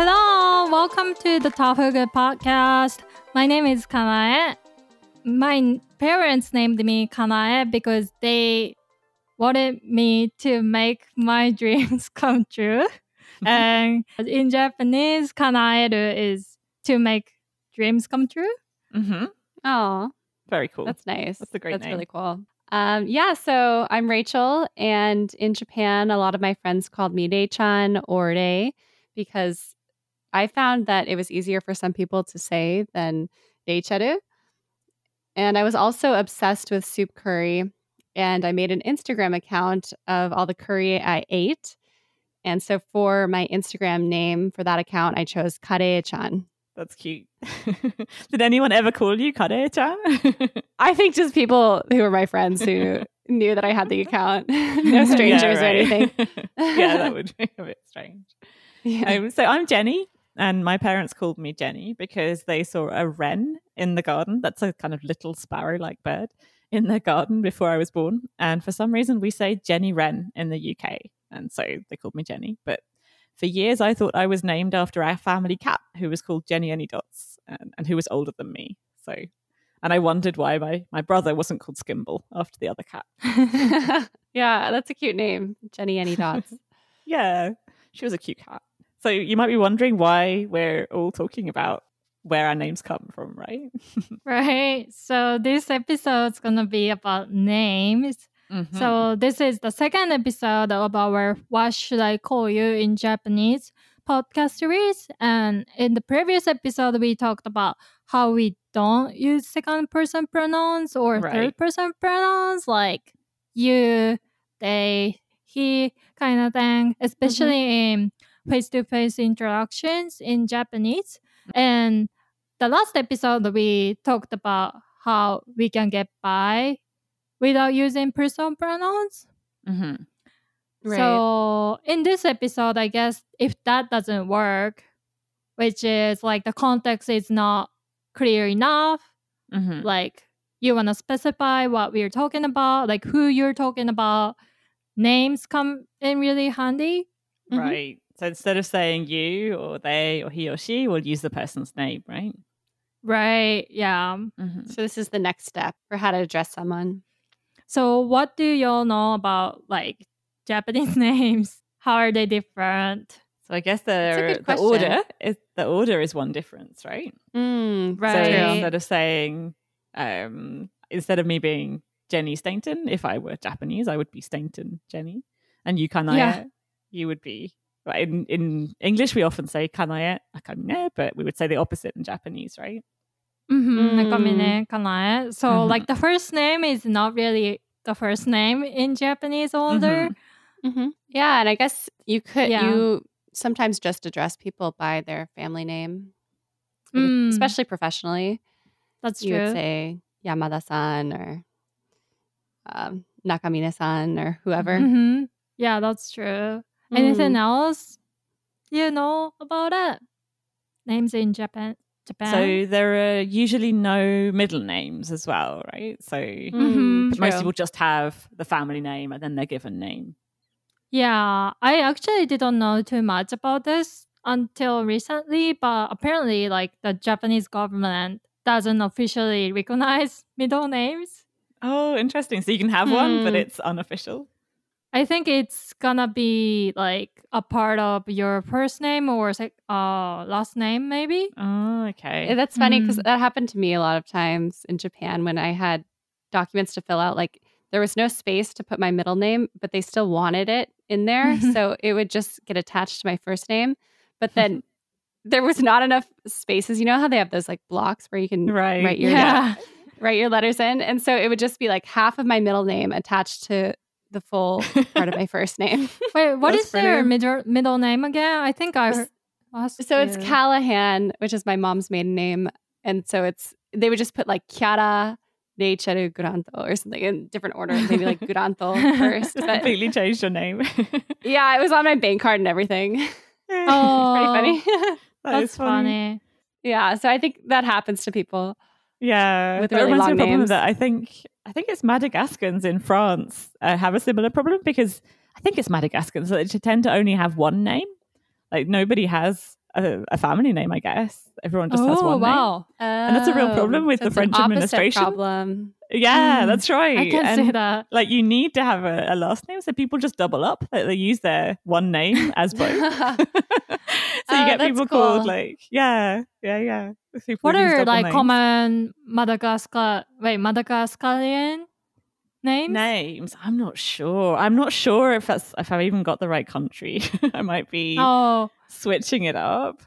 Hello, welcome to the Tofugu podcast. My name is Kanae. My parents named me Kanae because they wanted me to make my dreams come true. and in Japanese, Kanaeru is to make dreams come true. Mm-hmm. Oh, Very cool. that's nice. That's a great That's name. really cool. Um, yeah, so I'm Rachel, and in Japan, a lot of my friends called me Rei-chan or Rei because I found that it was easier for some people to say than Reicharu. And I was also obsessed with soup curry, and I made an Instagram account of all the curry I ate. And so for my Instagram name for that account, I chose Kare-chan. That's cute. Did anyone ever call you Kare-chan? I think just people who were my friends who knew that I had the account, no strangers Yeah, or anything. yeah, that would be a bit strange. Yeah. Um, so I'm Jenny, and my parents called me Jenny because they saw a wren in the garden. That's a kind of little sparrow-like bird in their garden before I was born. And for some reason, we say Jenny Wren in the UK, and so they called me Jenny. But for years, I thought I was named after our family cat, who was called Jenny Any Dots, and, and who was older than me. So, and I wondered why my my brother wasn't called Skimble after the other cat. yeah, that's a cute name, Jenny Any Dots. Yeah, she was a cute cat. So you might be wondering why we're all talking about where our names come from, right? Right. So this episode's gonna be about names. Mhm. So this is the second episode of our What Should I Call You in Japanese podcast series. And in the previous episode, we talked about how we don't use second person pronouns or Right. third person pronouns like you, they, he kind of thing, especially in face to face introductions in Japanese. And the last episode, we talked about how we can get by without using personal pronouns. Mhm. Right. So in this episode, I guess if that doesn't work, which is like the context is not clear enough, Mhm. like you want to specify what we're talking about, like who you're talking about, names come in really handy. Mhm. Right. So instead of saying you or they or he or she, we'll use the person's name, right? Right. Yeah. Mhm. so this is the next step for how to address someone. So what do y'all know about like Japanese names? How are they different? So I guess the the order is the order is one difference, right? Mm, Right. So instead of saying um instead of me being Jenny Stainton, if I were Japanese, I would be Stainton Jenny. And you Kanae, Yeah. you would be right, in in English we often say Kanaya Akane, but we would say the opposite in Japanese, right? Mm-hmm. Mm. Nakamine, Kanae. So Mhm. like the first name is not really the first name in Japanese order. Mhm. Yeah, and I guess you could Yeah. you sometimes just address people by their family name, Mm. especially professionally. That's You would true. say Yamada-san or um, Nakamine-san or whoever. hmm Yeah, that's true. Anything Mm. else you know about it? Names in Japan. Japan. So there are usually no middle names as well, right? So Mhm. most people just have the family name and then their given name. Yeah, I actually didn't know too much about this until recently, but apparently, like the Japanese government doesn't officially recognize middle names. Oh, interesting. So you can have one, but Hmm. it's unofficial. I think it's gonna be like a part of your first name or sec- uh last name, maybe. Oh, okay. That's funny because Mm. that happened to me a lot of times in Japan when I had documents to fill out. Like there was no space to put my middle name, but they still wanted it in there. so it would just get attached to my first name. But then there was not enough spaces. You know how they have those like blocks where you can Right. write your yeah. write your letters in. And so it would just be like half of my middle name attached to the full part of my first name. Wait, what That's is their middle middle name again? I think I asked So it's. Callahan, which is my mom's maiden name. And so it's they would just put like Chiara Reicharu Guranto or something in different order, maybe like Guranto first. But Completely changed your name. yeah, it was on my bank card and everything. Oh, pretty funny. That that's funny. yeah, so I think that happens to people. Yeah, With really long names. that I think I think it's Madagascans in France uh, have a similar problem because I think it's Madagascans that tend to only have one name. Like nobody has a, a family name. I guess everyone just has oh one name. Oh wow, And that's a real problem with the French administration. Problem. Yeah, Mm, that's right. I can And, see that. Like you need to have a, a last name, so people just double up. Like they use their one name as both. so you Oh, get people cool. called like yeah, yeah, yeah. What are like names. common Madagascar? Wait, Madagascarian names? names? I'm not sure. I'm not sure if that's if I've even got the right country. I might be Oh, switching it up.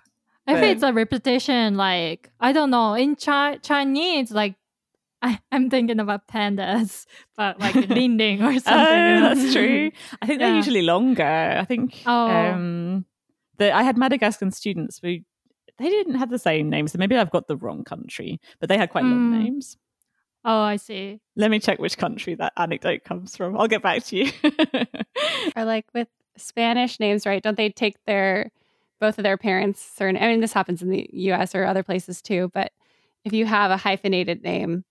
if But- it's a repetition, like I don't know, in Chi- Chinese, like I, I'm thinking about pandas, but like Ding Ding or something. Oh, that's true. I think they're usually longer. I think Oh. um, the, I had Madagascan students who they didn't have the same names. So maybe I've got the wrong country, but they had quite long Mm. names. Oh, I see. Let me check which country that anecdote comes from. I'll get back to you. or like with Spanish names, right? Don't they take their both of their parents' surname? I mean, this happens in the U.S. or other places too. But if you have a hyphenated name,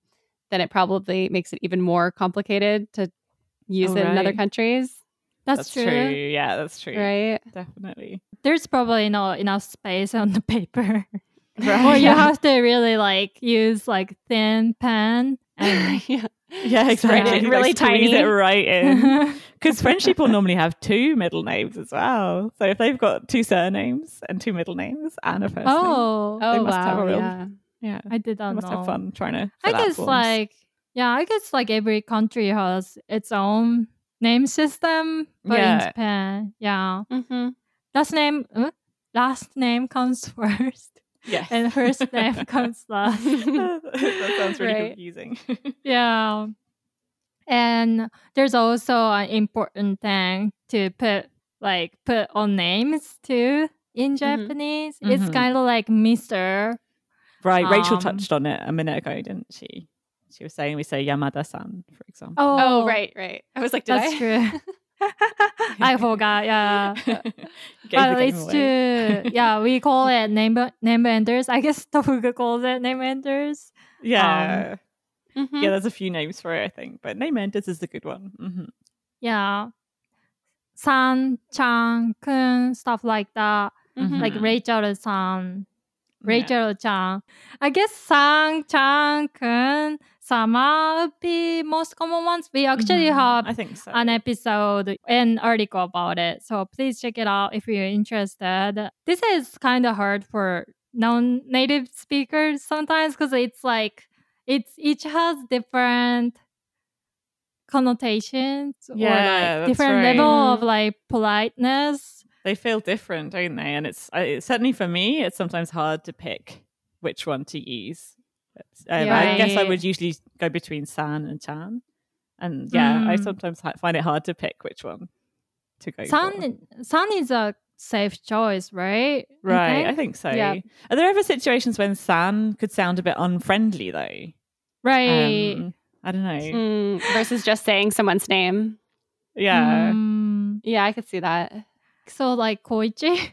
then it probably makes it even more complicated to use Oh, it in other countries, That's, true. Yeah, that's true. right? Definitely. There's probably not enough space on the paper. Right. or you have to really like use like thin pen and yeah. Yeah, exactly. it really tiny. it right in. Because French people normally have two middle names as well. So if they've got two surnames and two middle names and a first name, oh, Oh must have wow! a real- yeah. yeah, I did not must know. have fun trying to. I guess like yeah, I guess like every country has its own name system, but in Yeah. Japan, yeah, hmm last name uh, last name comes first yes, and first name comes last. that sounds really Right. confusing. yeah, and there's also an important thing to put like put on names too in Japanese. It's Mhm. kind of like Mister. right, Rachel Um, touched on it a minute ago, didn't she? She was saying we say Yamada-san, for example. Oh, right, right. I was like, did That's I? true. I forgot. Yeah. Gave the but game it's away. true. Yeah, we call it name name enders. I guess Tofugu calls it name enders. Yeah, Mhm. yeah. There's a few names for it, I think, but name enders is the good one. hmm Yeah. San, chan, kun, stuff like that. Mhm. Like. Rachel san, Yeah. Rachel chan. I guess san, chan, kun, sama would be most common ones. We actually Mhm. have I think so. an episode an article about it so please check it out if you're interested this is kind of hard for non-native speakers sometimes because it's like it's each has different connotations Yeah, or like different right. level of like politeness they feel different, don't they? And it's I, certainly for me, it's sometimes hard to pick which one to use. But, um, I guess I would usually go between san and chan, and yeah, I Mm. sometimes ha- find it hard to pick which one to go for. san san is a safe choice right I Right, think? I think so. Yeah. Are there ever situations when san could sound a bit unfriendly though? right Um, I don't know. Mm, versus just saying someone's name. Yeah. Mm. Yeah, I could see that. so like koichi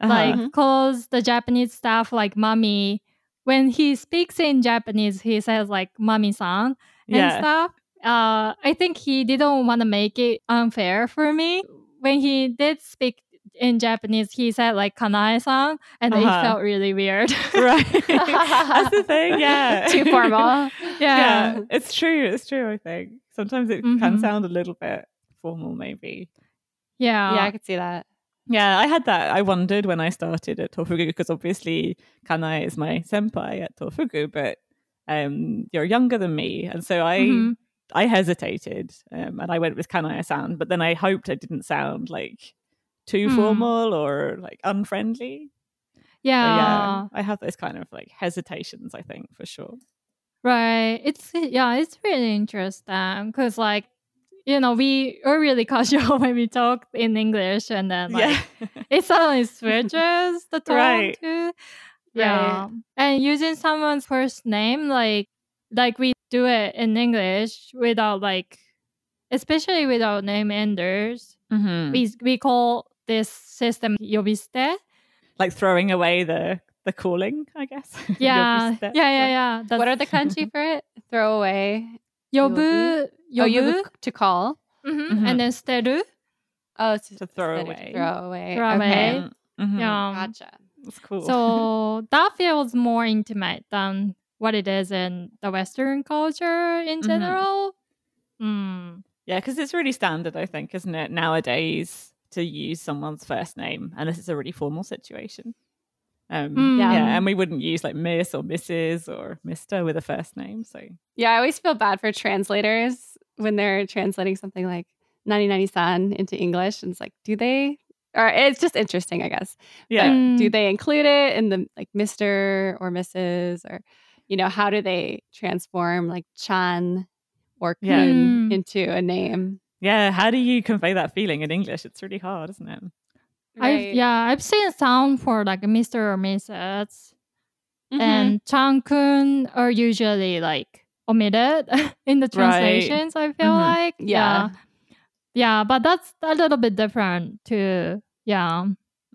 Uh-huh. like Mhm. calls the Japanese staff like mommy. When he speaks in Japanese, he says like mommy san and yeah. stuff. Uh, I think he didn't want to make it unfair for me. When he did speak in Japanese, he said like kanae san, and it Uh-huh. felt really weird. right. That's the thing. Yeah. Too formal. yeah. yeah, it's true. It's true. I think sometimes it Mhm. can sound a little bit formal, maybe. yeah, yeah, I could see that. Yeah, I had that. I wondered when I started at Tofugu because obviously Kanae is my senpai at Tofugu, but um, you're younger than me, and so I Mhm. I hesitated um, and I went with Kanae sound, but then I hoped it didn't sound like too Hmm. formal or like unfriendly. Yeah, yeah, I have those kind of like hesitations. I think for sure. Right. It's yeah, it's really interesting because like you know we are really casual when we talk in English and then like yeah. it suddenly switches the tone Right. too. Yeah. And using someone's first name like like we do it in English without like especially without name enders. Mhm. We we call this system yobisute. Like throwing away the the calling, I guess. Yeah, yeah, yeah, yeah. That's what are the kanji for it? Throw away. yobu, Oh, yobu, you to call. mhm, Mhm. and then steru. Oh, to, To throw instead of away. Throw away. Throw okay. away. Mhm. Yeah. Gotcha. That's cool. So that feels more intimate than what it is in the Western culture in Mhm. general. Mm. Yeah, because it's really standard, I think, isn't it, nowadays to use someone's first name unless it's a really formal situation. Um, Mm. yeah. Yeah. and we wouldn't use like Miss or Mrs. or Mister with a first name. So Yeah, I always feel bad for translators when they're translating something like 9090 into English. And it's like, do they? Or it's just interesting, I guess. yeah, But Mm. do they include it in the like Mr. or Mrs. or, you know, how do they transform like Chan or Kun Yeah. Mm. into a name? yeah. How do you convey that feeling in English? It's really hard, isn't it? I've, yeah, I've seen sound for like Mr. or Mrs. Mhm. and Chang Kun are usually like omitted in the translations. I feel Mhm. like Yeah. yeah, yeah, but that's a little bit different to yeah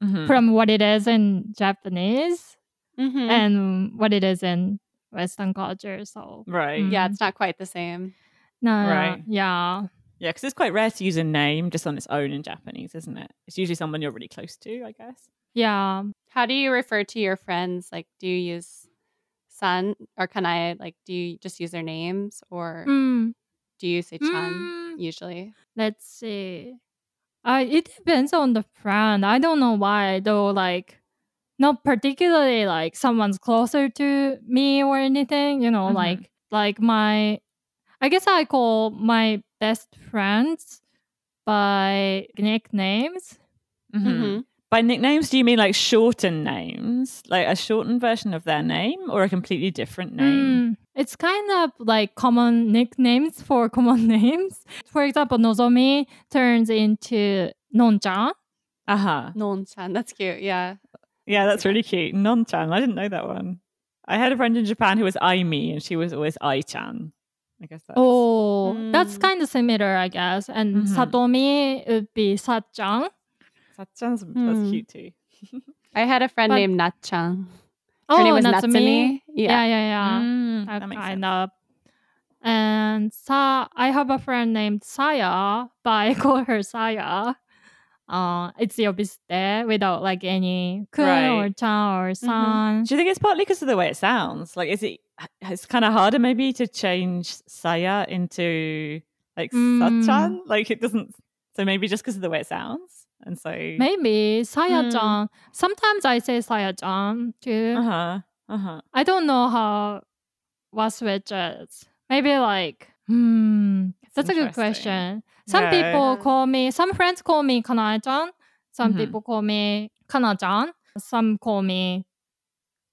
Mhm. from what it is in Japanese Mhm. and what it is in Western culture. So Right. Mm. yeah, it's not quite the same. no, Right. yeah, Yeah, because it's quite rare to use a name just on its own in Japanese, isn't it? It's usually someone you're really close to, I guess. yeah. How do you refer to your friends? Like, do you use san or can I Like, do you just use their names or Mm. do you say chan Mm. usually? Let's see. Uh, it depends on the friend. I don't know why though. Like, not particularly like someone's closer to me or anything. You know, Mhm. like like my. I guess I call my best friends by nicknames. Mhm. Mhm. By nicknames, do you mean like shortened names, like a shortened version of their name, or a completely different name? Mm, it's kind of like common nicknames for common names. For example, Nozomi turns into Non-chan. Uh huh. Non chan. That's cute. Yeah. Yeah, that's really cute. Non-chan. I didn't know that one. I had a friend in Japan who was Aimi, and she was always Ai-chan. I guess that's. Oh, that's Mm. kind of similar, I guess. And Mhm. Satomi would be Satchan. Satchan's Hmm. that's cute too. I had a friend But- named Natchan. Oh, Her name was Natsumi. Natsumi. Yeah, Yeah. yeah, yeah. Mm, That that makes sense. And Sa, I have a friend named Saya, but I call her Saya. Uh, it's the opposite without like any kun or Right. chan or san. Do you think it's partly because of the way it sounds? Like, is it? It's kind of harder maybe to change saya into like Mm. sachan. Like it doesn't. So maybe just because of the way it sounds, and so Maybe Saya chan. Sometimes I say Saya chan too. uh huh, uh huh. I don't know how what switches. Maybe like, hmm, that's a good question. Some Yeah. people call me, some friends call me Kanae-chan. Some Mhm. people call me Kana-chan. Some call me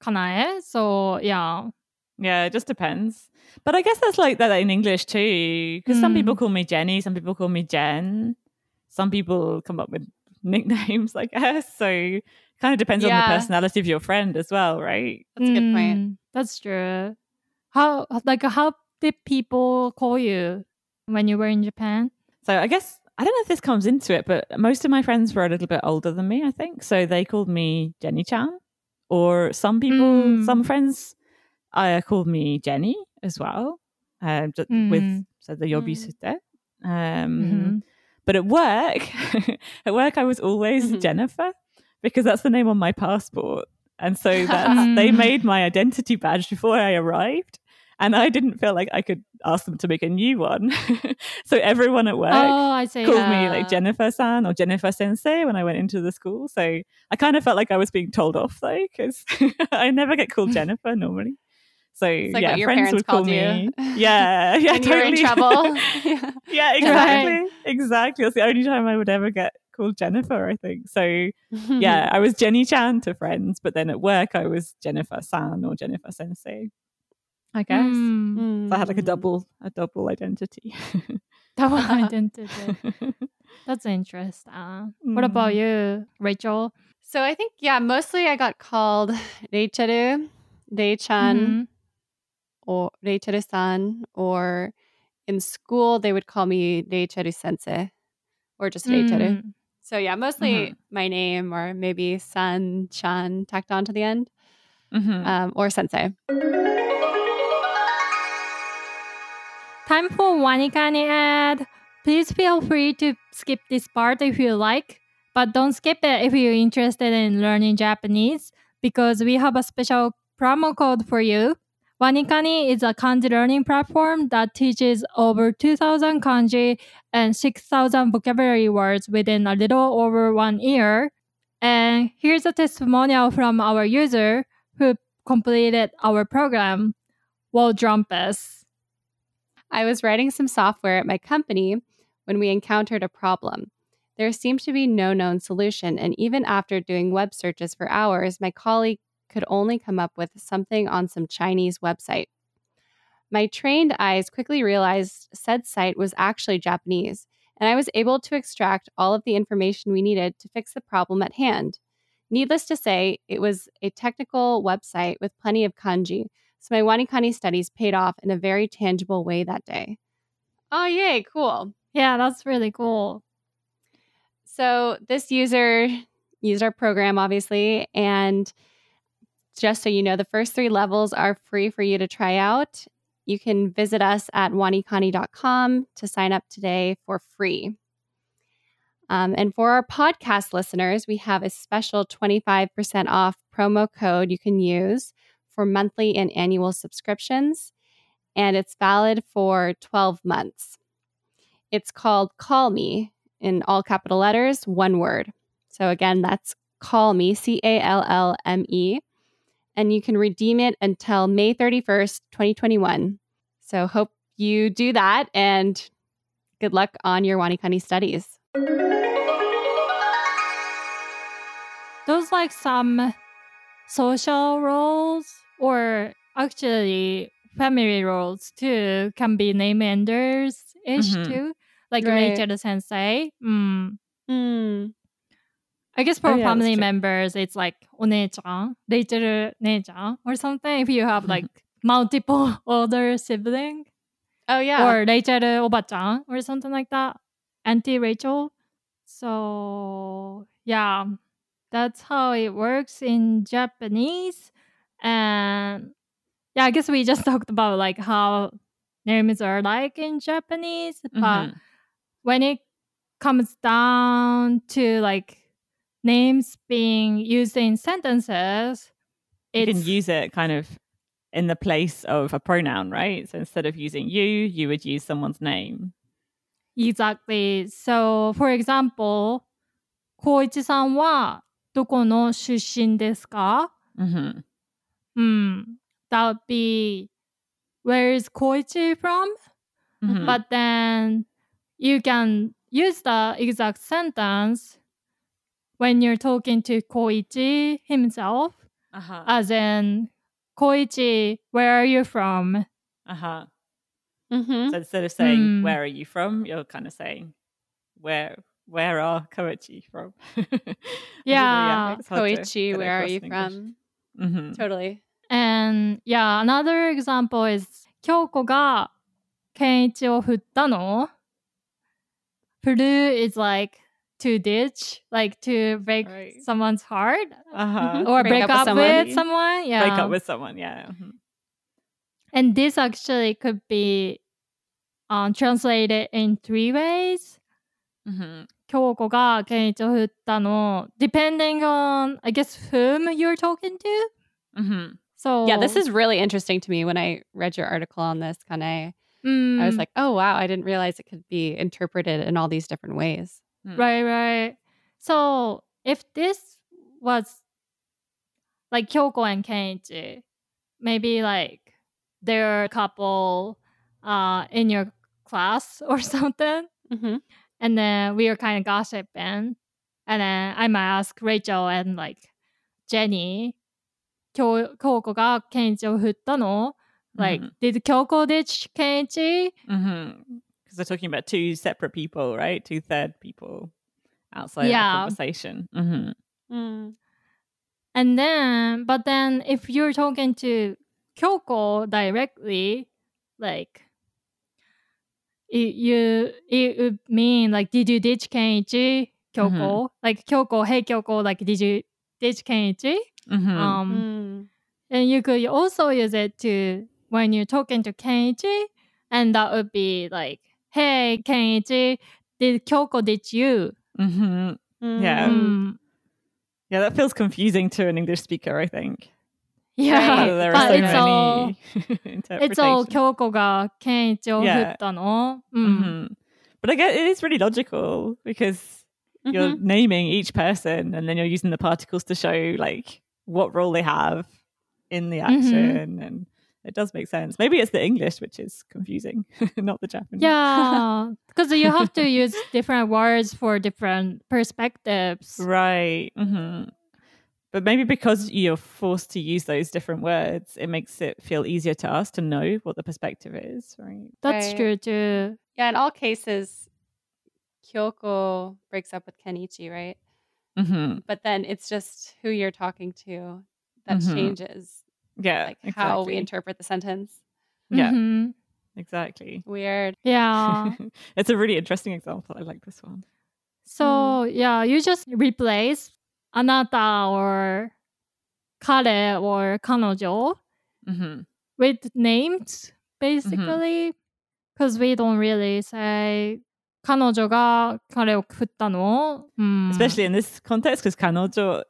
Kanae. So yeah. Yeah, it just depends. But I guess that's like that in English too, because some Mm. people call me Jenny, some people call me Jen, some people come up with nicknames, I guess. So it kind of depends on the personality of your friend as well, right? That's a good point. Mm, That's true. How like how did people call you when you were in Japan? So I guess I don't know if this comes into it, but most of my friends were a little bit older than me, I think. So they called me Jenny Chan. Or some people, Mm. some friends uh, called me Jenny as well. Uh, just with so the Yobi Mm. Sute. Um Mhm. But at work, at work I was always Mhm. Jennifer because that's the name on my passport. And so that's, they made my identity badge before I arrived. And I didn't feel like I could ask them to make a new one. so everyone at work Oh, called me like Jennifer san or Jennifer sensei when I went into the school. So I kind of felt like I was being told off though, because I never get called Jennifer normally. So like yeah, what your friends parents would call called you. me. Yeah, yeah, when you were in totally. trouble. yeah. yeah, Right. exactly, exactly. That's the only time I would ever get called Jennifer. I think so. Yeah, I was Jenny Chan to friends, but then at work I was Jennifer San or Jennifer Sensei. I guess Mm, so I had like a Mm. double a double identity. double identity. That's interesting. What about Mm. you, Rachel? So I think yeah, mostly I got called Reicheru, Rei-chan, Mhm. Or Reicheru-san, or in school they would call me Reicheru sensei, or just Reicheru. Mm. So yeah, mostly my name or maybe san chan tacked on to the end. Mhm. um, or sensei. Time for Wanikani ad. Please feel free to skip this part if you like, but don't skip it if you're interested in learning Japanese because we have a special promo code for you. Wanikani is a kanji learning platform that teaches over 2,000 kanji and 6,000 vocabulary words within a little over one year. And here's a testimonial from our user who completed our program, Wall Drumpus. I was writing some software at my company when we encountered a problem. There seemed to be no known solution, and even after doing web searches for hours, my colleague could only come up with something on some Chinese website. My trained eyes quickly realized said site was actually Japanese, and I was able to extract all of the information we needed to fix the problem at hand. Needless to say, it was a technical website with plenty of kanji, so my Wanikani studies paid off in a very tangible way that day. Oh, yay, cool. Yeah, that's really cool. So this user used our program, obviously, and just so you know, the first three levels are free for you to try out. You can visit us at wanikani.com to sign up today for free. Um, and for our podcast listeners, we have a special 25% off promo code you can use for monthly and annual subscriptions, and it's valid for 12 months. It's called Call Me in all capital letters, one word. So again, that's Call Me, C A L L M E. And you can redeem it until May 31st, 2021. So hope you do that and good luck on your Wanikani studies. Those like some social roles or actually family roles too can be name enders ish Mhm. too. Like Right. Rachel Sensei. Mm. Hmm. I guess oh, for oh, yeah, family members, it's like 오네장, 내제를 내장, or something. If you have like multiple older sibling, oh yeah, or later or something like that. Auntie Rachel. So yeah, that's how it works in Japanese. And yeah, I guess we just talked about like how names are like in Japanese, but mm-hmm. when it comes down to like names being used in sentences, You it's can use it kind of in the place of a pronoun, right? So instead of using you, you would use someone's name. exactly. So, for example, 光一さんはどこの出身ですか hmm Hmm, that would be where is Koichi from? Mhm. But then you can use the exact sentence when you're talking to Koichi himself, uh-huh. as in Koichi, where are you from? Uh huh. Mm-hmm. So instead of saying mm. "Where are you from," you're kind of saying "Where where are Koichi from?" yeah. yeah Koichi, where are you English. from? Mm-hmm. Totally. And yeah, another example is Kyoko ga Kenichi o futtano. Furu is like to ditch, like to break Right. someone's heart Uh-huh. or Break break, up with up, someone. with someone. Yeah. Break up with someone, yeah. Mhm. And this actually could be um, translated in three ways. Mhm. 京子が健一を振ったの depending on, I guess, whom you're talking to. Mhm. So Yeah, this is really interesting to me when I read your article on this, Kane. mm, I was like, oh, wow, I didn't realize it could be interpreted in all these different ways. Mm. Right, right. So if this was like Kyoko and Kenichi, maybe like their couple uh, in your class or something. Mm-hmm. And then we were kind of gossiping. And then I might ask Rachel and like Jenny, Kyoko ga Kenichi o futta no? Like, mm-hmm. did Kyoko ditch Kenichi? Mm-hmm. Because they're talking about two separate people, right? Two third people outside Yeah. that conversation. hmm Mm. And then, but then if you're talking to Kyoko directly, like, it, you, it would mean like, did you ditch Kenichi? Kyoko? Like, Kyoko, hey Kyoko, like, did you ditch Kenichi? hmm Um, Mm. And you could also use it to when you're talking to Kenichi, and that would be like, hey Kenichi, did Kyoko did mm-hmm. you? Mm-hmm. Mm. Yeah. Yeah, that feels confusing to an English speaker, I think. Yeah, right. are so it's all, it's all Kyoko ga Kenichi o yeah. no. Mm. Mm-hmm. But I guess it is really logical because you're mm-hmm. naming each person and then you're using the particles to show like what role they have in the mm-hmm. action mm-hmm. and it does make sense. Maybe it's the English which is confusing, not the Japanese. Yeah, because you have to use different words for different perspectives. Right. hmm But maybe because you're forced to use those different words, it makes it feel easier to us to know what the perspective is, right? That's Right. true too. Yeah, in all cases, Kyoko breaks up with Kenichi, right? hmm But then it's just who you're talking to that Mhm. changes Yeah. like how we exactly. interpret the sentence. Yeah. Mhm. Exactly. Weird. Yeah. it's a really interesting example. I like this one. so yeah, you just replace あなた or 彼 or 彼女 hmm with names basically because we don't really say 彼女が彼を振ったの。うん Especially in this context, because kanojo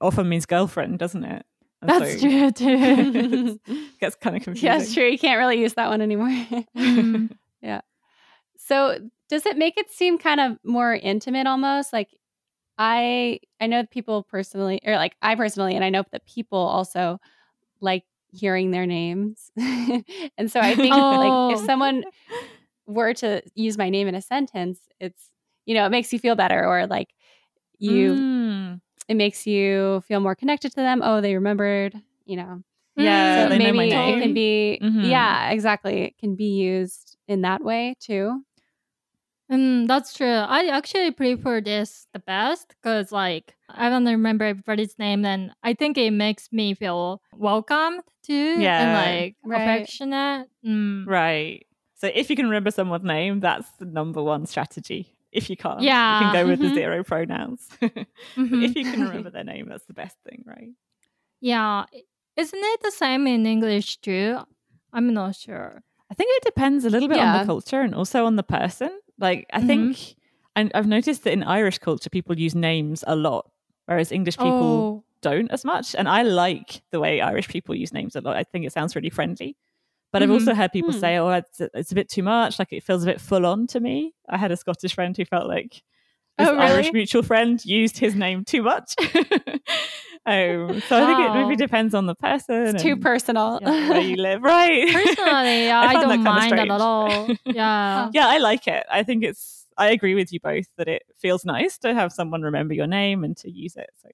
often means girlfriend, doesn't it? that's so true too. gets kind of confusing. yeah, it's true. You can't really use that one anymore. yeah. so does it make it seem kind of more intimate almost? Like I I know people personally or like I personally and I know that people also like hearing their names. and so I think like if Oh. someone were to use my name in a sentence, it's you know, it makes you feel better or like you Mm. It makes you feel more connected to them. Oh, they remembered, you know. Yeah, So they know maybe my it can be Mhm. yeah, exactly. It can be used in that way too. Mm, that's true. I actually prefer this the best because, like, I don't remember everybody's name, and I think it makes me feel welcomed too, Yeah. and like Right. affectionate. Mm. Right. So if you can remember someone's name, that's the number one strategy. If you can't, Yeah. you can go with the Mhm. zero pronouns. Mhm. if you can remember their name, that's the best thing, right? Yeah, isn't it the same in English too? I'm not sure. I think it depends a little bit on the culture and also on the person. Like, I Mhm. think, and I've noticed that in Irish culture, people use names a lot, whereas English people oh, don't as much. And I like the way Irish people use names a lot. I think it sounds really friendly. But I've Mhm. also heard people Hmm. say, "Oh, it's, it's a bit too much. Like it feels a bit full on to me." I had a Scottish friend who felt like this Oh, Irish mutual friend used his name too much. um, so I think it Wow. maybe depends on the person. It's too personal. yeah, where you live, right? personally, I I, don't kinda mind that at all. Yeah. yeah, I like it. I think it's. I agree with you both that it feels nice to have someone remember your name and to use it. So,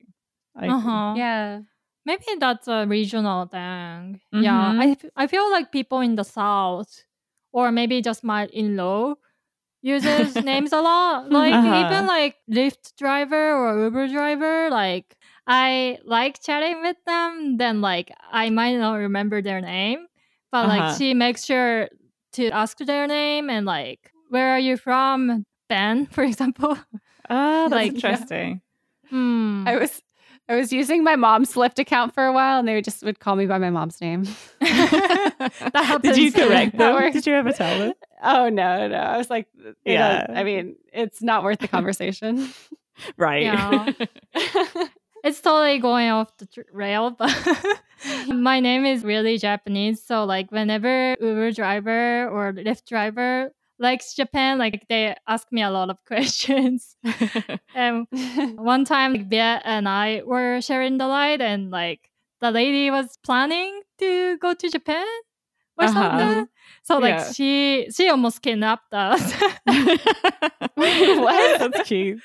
I. Uh-huh. yeah. Maybe that's a regional thing. Yeah, I, I, feel like people in the south, or maybe just my in-law, uses names a lot. Like Uh-huh. even like Lyft driver or Uber driver. Like I like chatting with them. Then like I might not remember their name, but Uh-huh. like she makes sure to ask their name and like where are you from, Ben, for example. Ah, that's Like, yeah. interesting. Hmm. I was I was using my mom's Lyft account for a while and they just would call me by my mom's name. Did you correct That them? works. Did you ever tell them? oh no, no. I was like Yeah. I mean, it's not worth the conversation. Right. Yeah. It's totally going off the tr- rail, but my name is really Japanese. So, like, whenever Uber driver or Lyft driver likes Japan, like, they ask me a lot of questions. and one time, like, Bea and I were sharing the Lyft, and like, the lady was planning to go to Japan or Uh-huh. something. So, like, Yeah. she she almost kidnapped us. What? That's cute.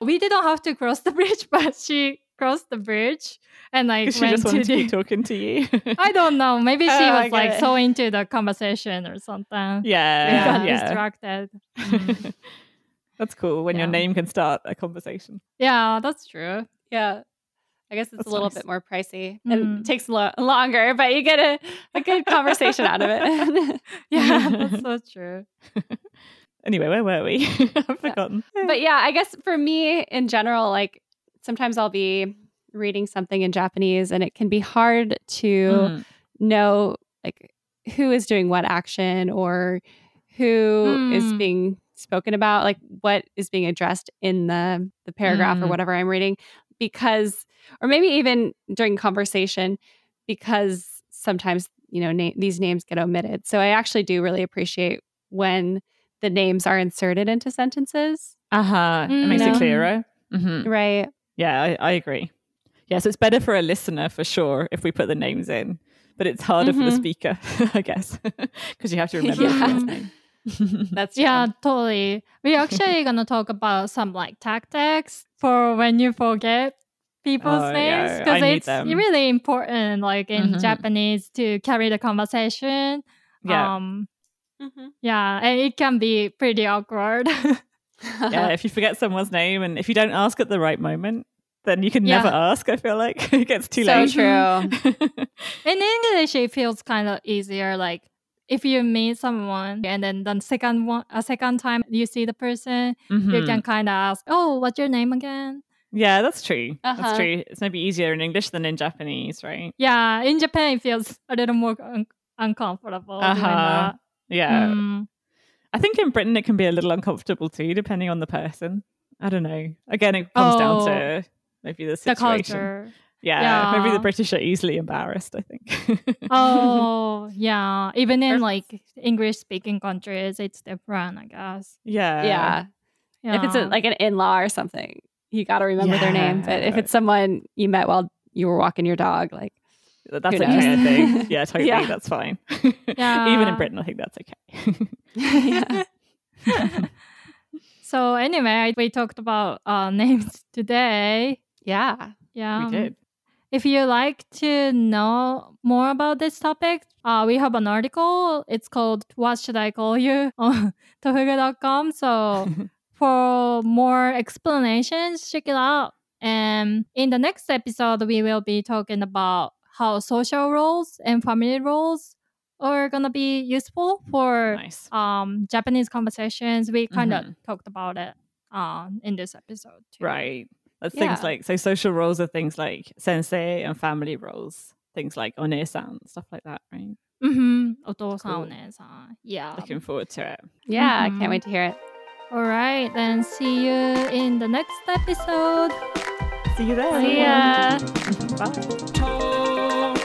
we didn't have to cross the bridge, but she crossed the bridge and like she went just to wanted to the. keep talking to you. I don't know. Maybe she Oh, was like it. so into the conversation or something. We yeah. got Yeah. distracted. Mm. That's cool when your name can start a conversation. yeah, that's true. yeah. I guess it's That's a little nice. bit more pricey and it takes lo- longer, but you get a, a good conversation out of it. Yeah, that's so true. Anyway, where were we? I've forgotten. but yeah, I guess for me in general, like sometimes I'll be reading something in Japanese and it can be hard to Mm. know like who is doing what action or who is Mm. being spoken about, like what is being addressed in the the paragraph or Mm. whatever I'm reading because or maybe even during conversation because sometimes you know na- these names get omitted. So I actually do really appreciate when the names are inserted into sentences. Uh huh. It makes it clearer. hmm Right. Yeah, I, I agree. Yeah, so it's better for a listener for sure if we put the names in, but it's harder for the Mhm. speaker, I guess, because you have to remember Yeah. the name. That's Yeah, true. totally. We're actually gonna talk about some like tactics for when you forget people's Oh, names because need it's them. really important, like in Mhm. Japanese, to carry the conversation. yeah, Um, Mhm. yeah, and it can be pretty awkward. Yeah. If you forget someone's name and if you don't ask at the right moment, then you can Yeah. never ask. I feel like it gets too so late. So true. in English, it feels kind of easier. Like if you meet someone and then the second one, a second time you see the person, you Mhm. can kind of ask, "Oh, what's your name again?" Yeah, that's true. Uh-huh. That's true. It's maybe easier in English than in Japanese, right? Yeah, in Japan, it feels a little more un- uncomfortable. Uh-huh. that. Yeah. Mm. I think in Britain it can be a little uncomfortable too, depending on the person. I don't know. Again, it comes down Oh. to maybe the situation. the situation. culture. Yeah, maybe the British are easily embarrassed. I think. Oh, yeah. Even in like English speaking countries, it's different, I guess. yeah, yeah. Yeah. If it's a, like an in-law or something, you got to remember their name. But if it's someone you met while you were walking your dog, like Th- that's Who okay. I knows? think. Yeah, totally. Yeah. That's fine. Yeah. Even in Britain, I think that's okay. yeah. so anyway, we talked about uh, names today. yeah. Yeah. we did. If you like to know more about this topic, uh, we have an article. It's called "What Should I Call You" on tofugu.com. So for more explanations, check it out. And in the next episode, we will be talking about how social roles and family roles are gonna be useful for nice. um, Japanese conversations. We kind of mm-hmm. talked about it um, in this episode too. Right. That's yeah. things like so social roles are things like sensei and family roles, things like onesan, stuff like that, right? Mm-hmm. Otosan, cool. Yeah. Looking forward to it. Yeah, mm-hmm. can't wait to hear it. All right, then see you in the next episode. See you there. See ya. Bye. Oh.